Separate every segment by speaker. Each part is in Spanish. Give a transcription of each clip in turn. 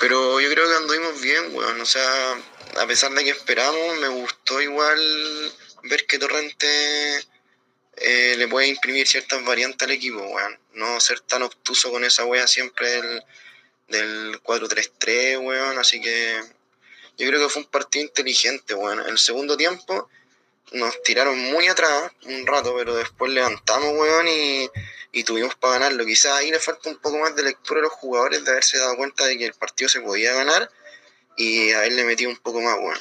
Speaker 1: Pero yo creo que anduvimos bien, weón. O sea, a pesar de que esperamos, me gustó igual ver que Torrente eh, le puede imprimir ciertas variantes al equipo, weón. No ser tan obtuso con esa wea siempre del, del 4-3-3, weón. Así que yo creo que fue un partido inteligente, weón. El segundo tiempo nos tiraron muy atrás un rato, pero después levantamos, weón, y, y tuvimos para ganarlo. Quizás ahí le falta un poco más de lectura a los jugadores de haberse dado cuenta de que el partido se podía ganar y haberle metido un poco más, weón.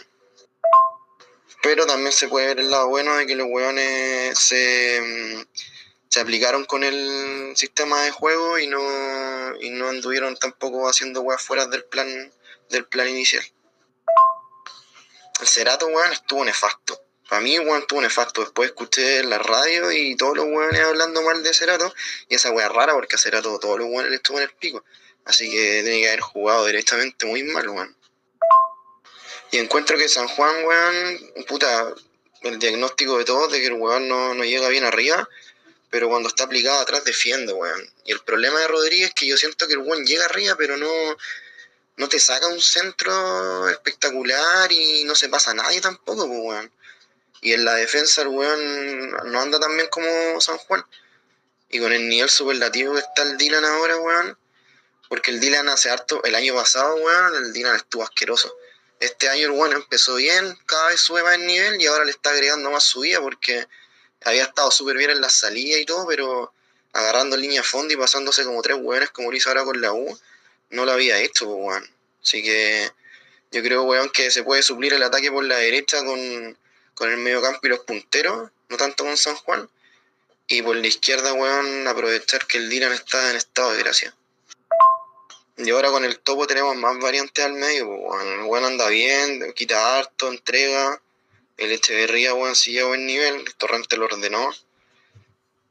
Speaker 1: Pero también se puede ver el lado bueno de que los weones se, mm, se aplicaron con el sistema de juego y no, y no anduvieron tampoco haciendo weas fuera del plan, del plan inicial. El Cerato, weón, estuvo nefasto. Para mí, weón, estuvo nefasto. Después escuché la radio y todos los weones hablando mal de Cerato. Y esa wea rara porque a Cerato todos los weones le estuvo en el pico. Así que tiene que haber jugado directamente muy mal, weón. Y encuentro que San Juan, weón, puta, el diagnóstico de todos de que el weón no, no llega bien arriba, pero cuando está aplicado atrás defiende, weón. Y el problema de Rodríguez es que yo siento que el weón llega arriba, pero no, no te saca un centro espectacular y no se pasa a nadie tampoco, pues, weón. Y en la defensa el weón no anda tan bien como San Juan. Y con el nivel superlativo que está el Dylan ahora, weón. Porque el Dylan hace harto, el año pasado, weón, el Dylan estuvo asqueroso. Este año el bueno empezó bien, cada vez sube más el nivel y ahora le está agregando más subida porque había estado súper bien en la salida y todo, pero agarrando línea a fondo y pasándose como tres weones como lo hizo ahora con la U, no lo había hecho, weón. Así que yo creo, weón, que se puede suplir el ataque por la derecha con, con el medio campo y los punteros, no tanto con San Juan. Y por la izquierda, weón, aprovechar que el Dylan está en estado de gracia. Y ahora con el topo tenemos más variantes al medio, pues, weón. El weón anda bien, quita harto, entrega. El Echeverría, weón, sigue a buen nivel. El Torrente lo ordenó.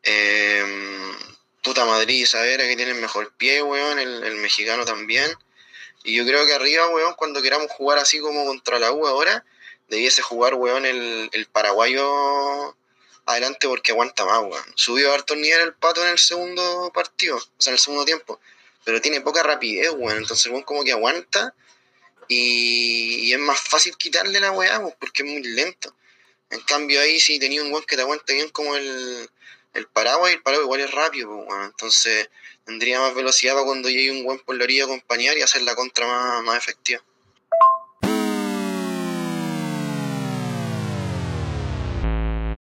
Speaker 1: Eh, puta Madrid y Savera que tiene el mejor pie, weón. El, el, mexicano también. Y yo creo que arriba, weón, cuando queramos jugar así como contra la U ahora, debiese jugar, weón, el, el paraguayo adelante porque aguanta más, weón. Subió harto nivel el pato en el segundo partido, o sea, en el segundo tiempo pero tiene poca rapidez, weón. Entonces, weón, como que aguanta y, es más fácil quitarle la weá, porque es muy lento. En cambio, ahí si tenía un weón que te aguanta bien como el, el paraguas, el paraguas igual es rápido, weón. Entonces, tendría más velocidad para cuando llegue un weón por la orilla a acompañar y hacer la contra más, más efectiva.